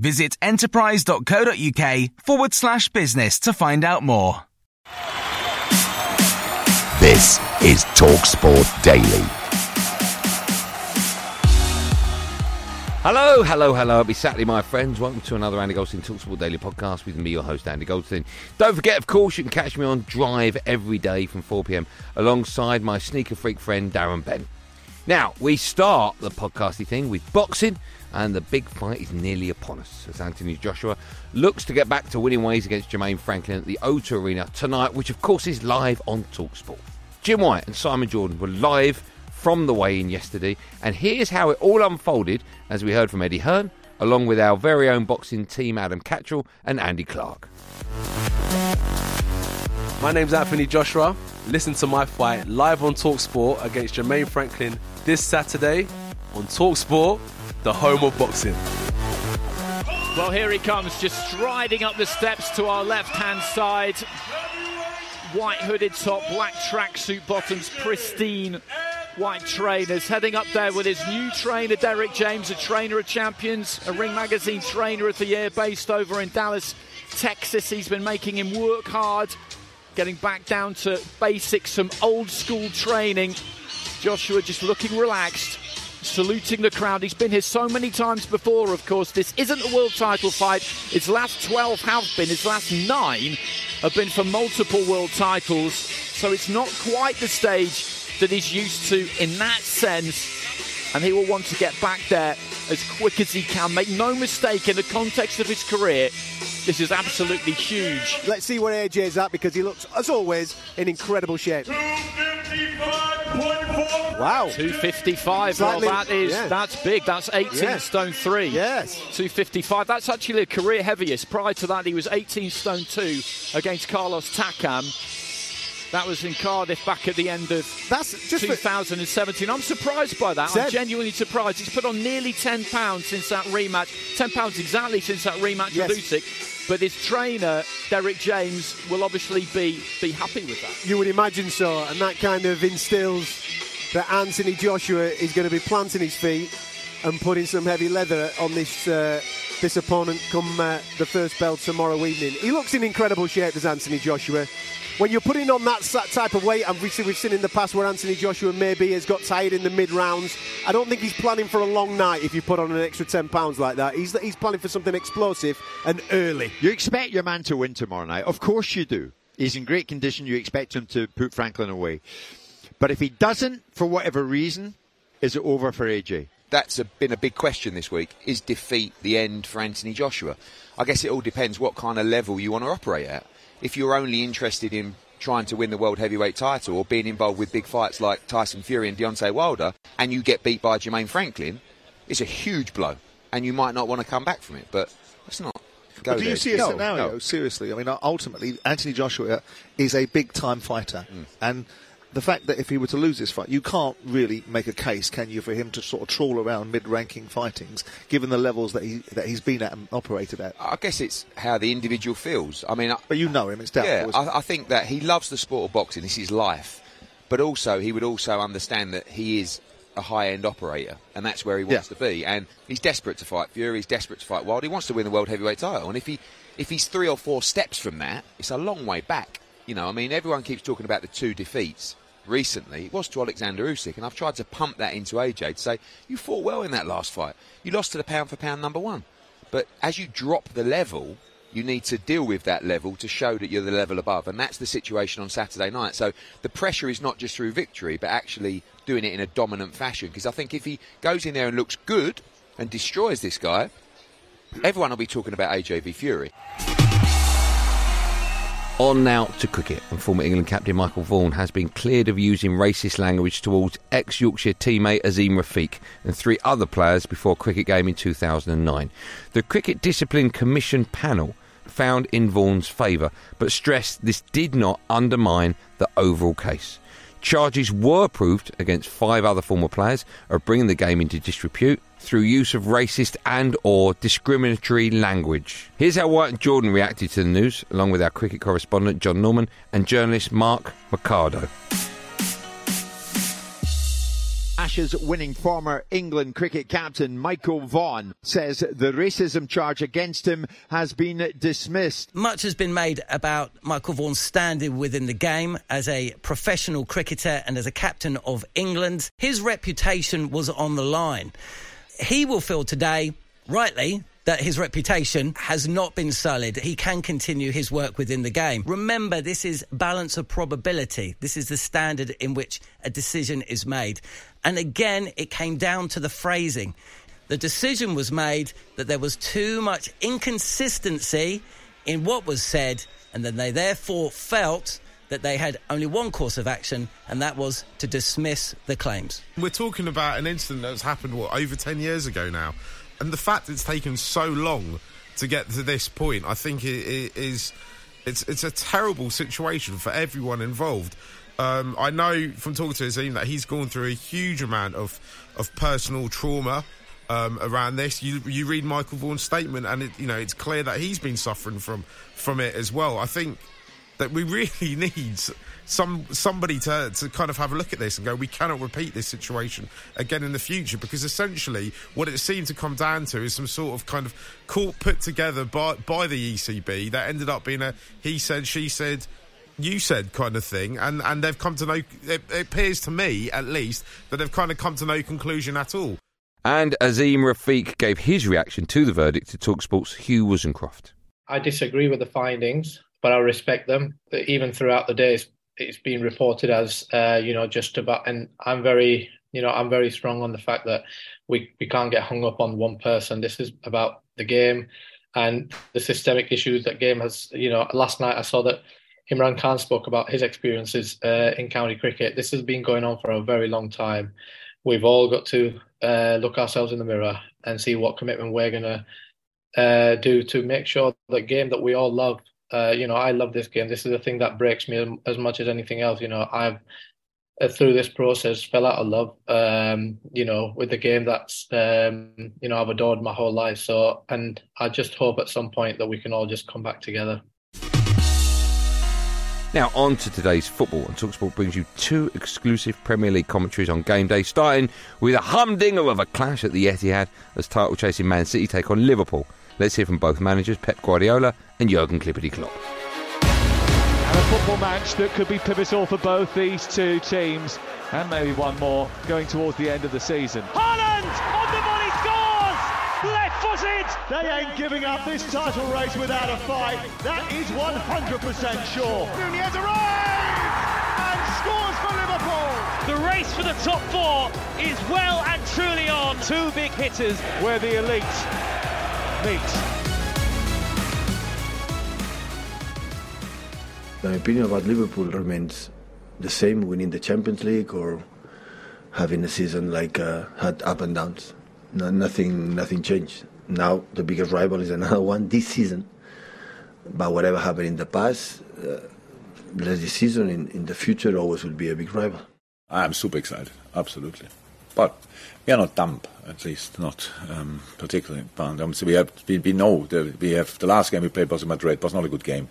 Visit enterprise.co.uk forward slash business to find out more. This is TalkSport Daily. Hello, hello, hello. Happy Saturday, my friends. Welcome to another Andy Goldstein Talksport Daily podcast with me, your host, Andy Goldstein. Don't forget, of course, you can catch me on Drive every day from 4pm alongside my sneaker freak friend, Darren Bent. Now, we start the podcasty thing with boxing, and the big fight is nearly upon us as Anthony Joshua looks to get back to winning ways against Jermaine Franklin at the O2 Arena tonight, which, of course, is live on Talksport. Jim White and Simon Jordan were live from the weigh-in yesterday, and here's how it all unfolded as we heard from Eddie Hearn, along with our very own boxing team Adam Catterall and Andy Clark. My name's Anthony Joshua. Listen to my fight live on Talksport against Jermaine Franklin this Saturday on Talksport, the home of boxing. Well, here he comes, just striding up the steps to our left-hand side. White hooded top, black tracksuit bottoms, pristine white trainers. Heading up there with his new trainer, Derek James, a trainer of champions, a Ring Magazine trainer of the year based over in Dallas, Texas. He's been making him work hard, getting back down to basics, some old school training. Joshua just looking relaxed, saluting the crowd. He's been here so many times before, of course. This isn't a world title fight. His last 12 have been, his last nine have been for multiple world titles. So it's not quite the stage that he's used to in that sense. And he will want to get back there as quick as he can. Make no mistake, in the context of his career, this is absolutely huge. Let's see where AJ's at because he looks, as always, in incredible shape. Wow. 255. Slightly- well, that is yeah. that's big. That's 18 Yeah. stone three. Yes. 255. That's actually a career heaviest. Prior to that, he was 18 stone two against Carlos Takam. That was in Cardiff back at the end of That's just for- 2017. I'm surprised by that. I'm genuinely surprised. He's put on nearly 10 pounds since that rematch. 10 pounds exactly since that rematch Yes. with Usyk. But his trainer, Derek James, will obviously be be happy with that. You would imagine so, and that kind of instills that Anthony Joshua is going to be planting his feet and putting some heavy leather on this uh, this opponent come uh, the first bell tomorrow evening. He looks in incredible shape, does Anthony Joshua. When you're putting on that type of weight, and we've seen, we've seen in the past where Anthony Joshua maybe has got tired in the mid rounds. I don't think he's planning for a long night if you put on an extra 10 pounds like that. He's, he's planning for something explosive and early. You expect your man to win tomorrow night. Of course you do. He's in great condition. You expect him to put Franklin away. But if he doesn't, for whatever reason, is it over for AJ? That's a, been a big question this week. Is defeat the end for Anthony Joshua? I guess it all depends what kind of level you want to operate at. If you're only interested in trying to win the world heavyweight title or being involved with big fights like Tyson Fury and Deontay Wilder, and you get beat by Jermaine Franklin, it's a huge blow, and you might not want to come back from it. But let's not go But do you see a No, scenario, no. seriously? I mean, ultimately, Anthony Joshua is a big time fighter. Mm. And the fact that if he were to lose this fight, you can't really make a case, can you, for him to sort of trawl around mid ranking fightings, given the levels that, he, that he's been at and operated at? I guess it's how the individual feels. I mean, I- But you know him, it's doubtful. yeah. I, I think that he loves the sport of boxing. This is life, but also he would also understand that he is a high-end operator, and that's where he wants Yeah. to be. And he's desperate to fight Fury. He's desperate to fight Wild. He wants to win the world heavyweight title. And if he if he's three or four steps from that, it's a long way back. You know, I mean, everyone keeps talking about the two defeats recently. It was to Alexander Usyk, and I've tried to pump that into AJ to say you fought well in that last fight. You lost to the pound for pound number one, but as you drop the level, you need to deal with that level to show that you're the level above. And that's the situation on Saturday night. So the pressure is not just through victory, but actually doing it in a dominant fashion. Because I think if he goes in there and looks good and destroys this guy, everyone will be talking about AJ v Fury. On now to cricket, and former England captain Michael Vaughan has been cleared of using racist language towards ex Yorkshire teammate Azeem Rafiq and three other players before a cricket game in 2009. The Cricket Discipline Commission panel found in Vaughan's favour, but stressed this did not undermine the overall case. Charges were proved against five other former players of bringing the game into disrepute through use of racist and or discriminatory language. Here's how White and Jordan reacted to the news, along with our cricket correspondent John Norman and journalist Mark Mercado. Ashes winning former England cricket captain Michael Vaughan says the racism charge against him has been dismissed. Much has been made about Michael Vaughan's standing within the game as a professional cricketer and as a captain of England. His reputation was on the line. He will feel today, rightly, that his reputation has not been sullied. He can continue his work within the game. Remember, this is balance of probability. This is the standard in which a decision is made. And again, it came down to the phrasing. The decision was made that there was too much inconsistency in what was said, and then they therefore felt that they had only one course of action, and that was to dismiss the claims. We're talking about an incident that's happened, what, over 10 years ago now. And the fact it's taken so long to get to this point, I think it, is it's it's a terrible situation for everyone involved. Um, I know from talking to his team that he's gone through a huge amount of of personal trauma um, around this. You you read Michael Vaughan's statement, and it, you know it's clear that he's been suffering from from it as well. I think that we really need some somebody to, to kind of have a look at this and go, we cannot repeat this situation again in the future because essentially what it seemed to come down to is some sort of kind of court put together by by the ECB that ended up being a he said she said you said kind of thing, and, and they've come to no. It, it appears to me, at least, that they've kind of come to no conclusion at all. And Azeem Rafiq gave his reaction to the verdict to Talksport's Hugh Woozencroft. I disagree with the findings, but I respect them. Even throughout the days, it's been reported as uh, you know just about, and I'm very you know I'm very strong on the fact that we we can't get hung up on one person. This is about the game and the systemic issues that game has. You know, last night I saw that Imran Khan spoke about his experiences uh, in county cricket. This has been going on for a very long time. We've all got to uh, look ourselves in the mirror and see what commitment we're going to uh, do to make sure the game that we all love. Uh, you know, I love this game. This is the thing that breaks me as much as anything else. You know, I've uh, through this process fell out of love. Um, you know, with the game that's um, you know I've adored my whole life. So, and I just hope at some point that we can all just come back together. Now, on to today's football. And Talksport brings you two exclusive Premier League commentaries on game day, starting with a humdinger of a clash at the Etihad as title chasing Man City take on Liverpool. Let's hear from both managers, Pep Guardiola and Jurgen Klippity Klopp. And a football match that could be pivotal for both these two teams, and maybe one more going towards the end of the season. Haaland on the volley scores! Left footed! They ain't giving up this title race without a fight. That is 100% sure. Nunez arrives and scores for Liverpool. The race for the top four is well and truly on. Two big hitters where the elite meet. My opinion about Liverpool remains the same, winning the Champions League or having a season like uh, had up and downs. No, nothing, nothing changed. Now the biggest rival is another one this season. But whatever happened in the past, uh, this season in, in the future always will be a big rival. I am super excited, absolutely. But we are not dumb, at least not um, particularly. Um, so we have we, we know that we have the last game we played was in Madrid was not a good game.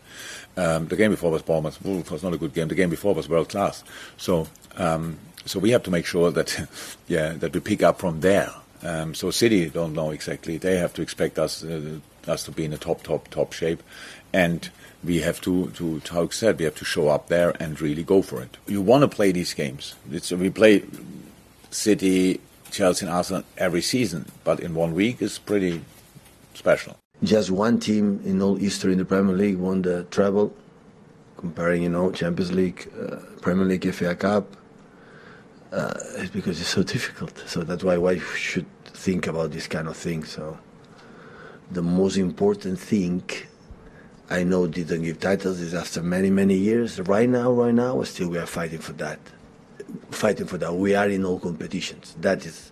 Um, the game before was Bournemouth was not a good game. The game before was world class. So um, so we have to make sure that yeah that we pick up from there. Um, so City don't know exactly. They have to expect us uh, us to be in a top top top shape, and we have to, to, to said, we have to show up there and really go for it. You want to play these games. It's, we play City, Chelsea, and Arsenal every season, but in one week is pretty special. Just one team in all history in the Premier League won the treble, comparing, you know, Champions League, uh, Premier League, FA Cup. Uh, it's because it's so difficult. So that's why why should think about this kind of thing. So the most important thing I know didn't give titles is after many many years. Right now, right now, still we are fighting for that, fighting for that. We are in all competitions. That is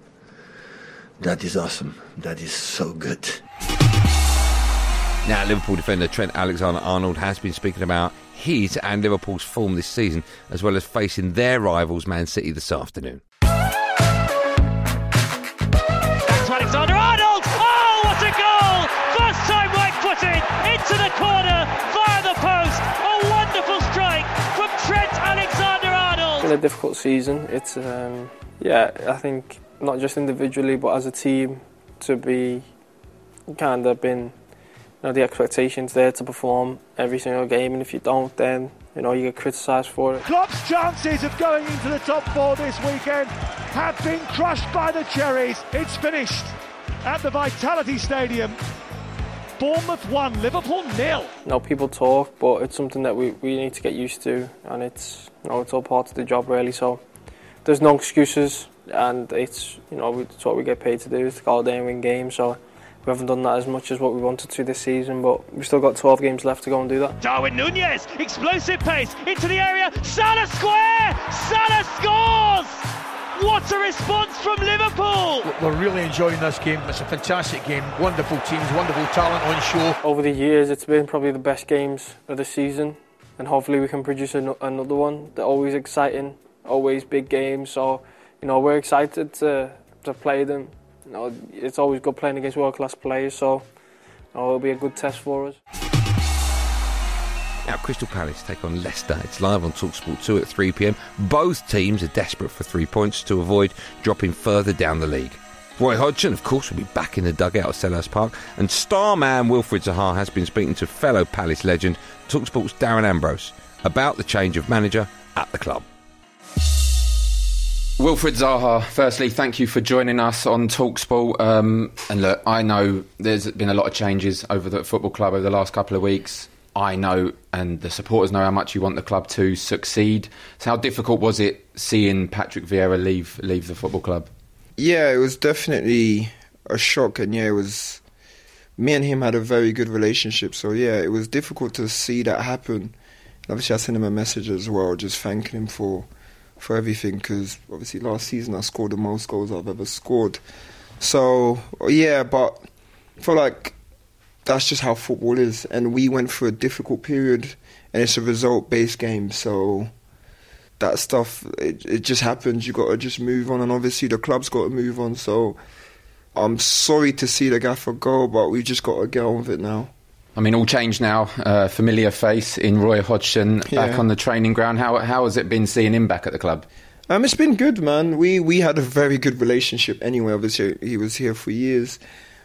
that is awesome. That is so good. Now, Liverpool defender Trent Alexander Arnold has been speaking about his and Liverpool's form this season, as well as facing their rivals Man City this afternoon. Back Alexander Arnold. Oh, what a goal! First time right footed into the corner been a difficult season. It's um, yeah, I think not just individually but as a team to be kind of been you know the expectations there to perform every single game and if you don't then you know you get criticised for it. Klopp's chances of going into the top four this weekend have been crushed by the Cherries. It's finished at the Vitality Stadium. Bournemouth 1, Liverpool nil. You know, people talk, but it's something that we, we need to get used to, and it's you know it's all part of the job really. So there's no excuses, and it's you know it's what we get paid to do is to go out there and win games. So we haven't done that as much as what we wanted to this season, but we've still got 12 games left to go and do that. Darwin Nunez, explosive pace into the area. Salah square. Salah scores. What a response from Liverpool! We're really enjoying this game. It's a fantastic game. Wonderful teams, wonderful talent on show. Over the years, it's been probably the best games of the season, and hopefully we can produce an- another one. They're always exciting, always big games. So, you know, we're excited to to play them. You know, it's always good playing against world class players. So, you know, it'll be a good test for us. Now, Crystal Palace take on Leicester. It's live on Talksport 2 at 3 pm. Both teams are desperate for three points to avoid dropping further down the league. Roy Hodgson, of course, will be back in the dugout at Selhurst Park, and star man Wilfred Zaha has been speaking to fellow Palace legend Talksport's Darren Ambrose about the change of manager at the club. Wilfred Zaha, firstly, thank you for joining us on Talksport. Um, and look, I know there's been a lot of changes over the football club over the last couple of weeks. I know, and the supporters know how much you want the club to succeed. So, how difficult was it seeing Patrick Vieira leave leave the football club? Yeah, it was definitely a shock, and yeah, it was. Me and him had a very good relationship, so yeah, it was difficult to see that happen. Obviously, I sent him a message as well, just thanking him for for everything because obviously last season I scored the most goals I've ever scored. So yeah, but I feel like that's just how football is, and we went through a difficult period, and it's a result-based game, so that stuff it, it just happens. You got to just move on, and obviously the club's got to move on. So I'm sorry to see the gaffer go, but we just got to get on with it now. I mean, all changed now. Uh, familiar face in Roy Hodgson back Yeah. on the training ground. How how has it been seeing him back at the club? Um, it's been good, man. We we had a very good relationship anyway. Obviously, he was here for years.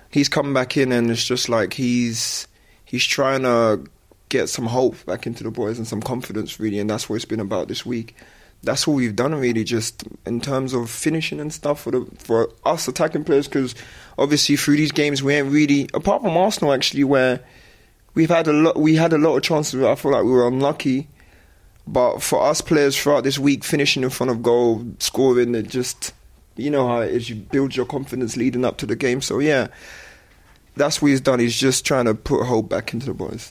He's come back in, and it's just like he's he's trying to get some hope back into the boys and some confidence, really. And that's what it's been about this week. That's all we've done, really, just in terms of finishing and stuff for the for us attacking players. Because obviously, through these games, we ain't really apart from Arsenal, actually, where we've had a lot. We had a lot of chances. I feel like we were unlucky. But for us players throughout this week, finishing in front of goal, scoring, it just, you know how it is. You build your confidence leading up to the game. So, yeah, that's what he's done. He's just trying to put hope back into the boys.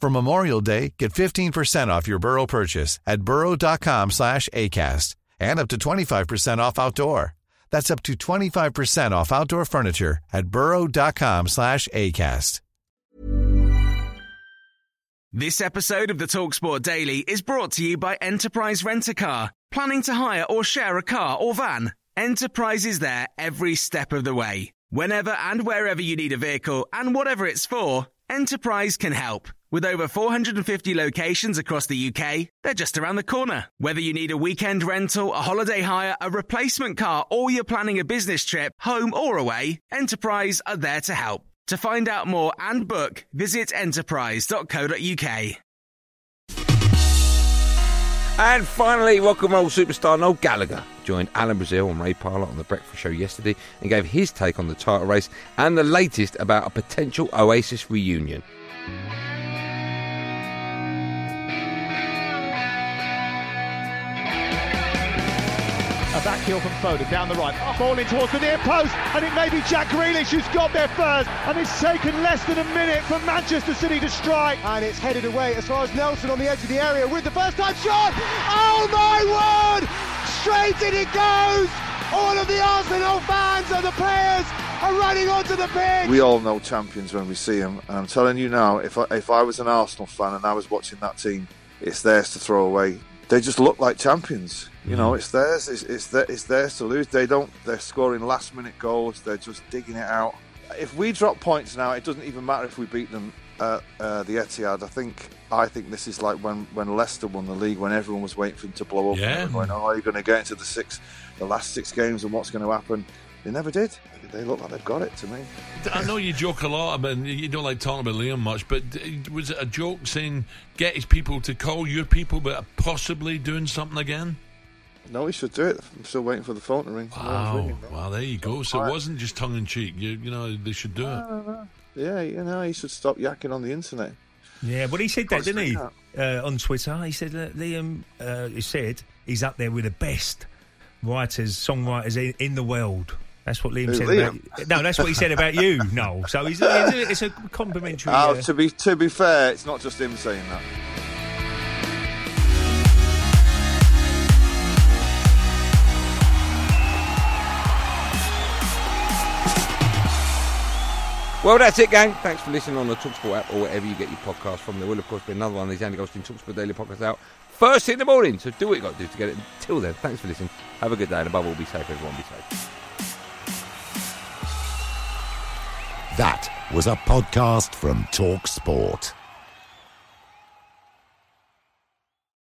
For Memorial Day, get 15% off your Burrow purchase at burrow.com slash ACAST and up to 25% off outdoor. That's up to 25% off outdoor furniture at burrow.com slash ACAST. This episode of the Talksport Daily is brought to you by Enterprise Rent a Car. Planning to hire or share a car or van? Enterprise is there every step of the way. Whenever and wherever you need a vehicle and whatever it's for, Enterprise can help. With over 450 locations across the UK, they're just around the corner. Whether you need a weekend rental, a holiday hire, a replacement car, or you're planning a business trip, home or away, Enterprise are there to help. To find out more and book, visit enterprise.co.uk. And finally, rock and roll superstar Noel Gallagher joined Alan Brazil and Ray Parlour on The Breakfast Show yesterday and gave his take on the title race and the latest about a potential Oasis reunion. Back heel from Foden down the right. Oh, ball in towards the near post, and it may be Jack Grealish who's got there first. And it's taken less than a minute for Manchester City to strike. And it's headed away as far as Nelson on the edge of the area with the first time shot. Oh my word! Straight in it goes! All of the Arsenal fans and the players are running onto the pitch. We all know champions when we see them, and I'm telling you now, if I, if I was an Arsenal fan and I was watching that team, it's theirs to throw away. They just look like champions. You know, it's theirs. It's it's, their, it's theirs to lose. They don't. They're scoring last minute goals. They're just digging it out. If we drop points now, it doesn't even matter if we beat them at uh, the Etihad. I think I think this is like when, when Leicester won the league, when everyone was waiting for them to blow up. Yeah. Going, oh, are you going to get into the six, the last six games, and what's going to happen? They never did. They look like they've got it to me. I know you joke a lot about you don't like talking about Liam much, but was it a joke saying get his people to call your people, but possibly doing something again? No, he should do it. I'm still waiting for the phone to ring. No Wow, ringing, wow, there you go. So it wasn't just tongue in cheek. You, you know, they should do it. Yeah, you know, he should stop yakking on the internet. Yeah, but he said that, didn't he? Constantly Uh, on Twitter, he said that Liam. Uh, he said he's up there with the best writers, songwriters in, in the world. That's what Liam Who, said Liam? about. No, that's what he said about you, Noel. So he's, it's a complimentary. Oh, uh, to be to be fair, it's not just him saying that. Well, that's it, gang. Thanks for listening on the Talksport app or wherever you get your podcast from. There will, of course, be another one of these Andy Goldstein Talksport Daily podcasts out first thing in the morning. So do what you got to do to get it. Until then, thanks for listening. Have a good day, and above all, be safe. Everyone, be safe. That was a podcast from Talk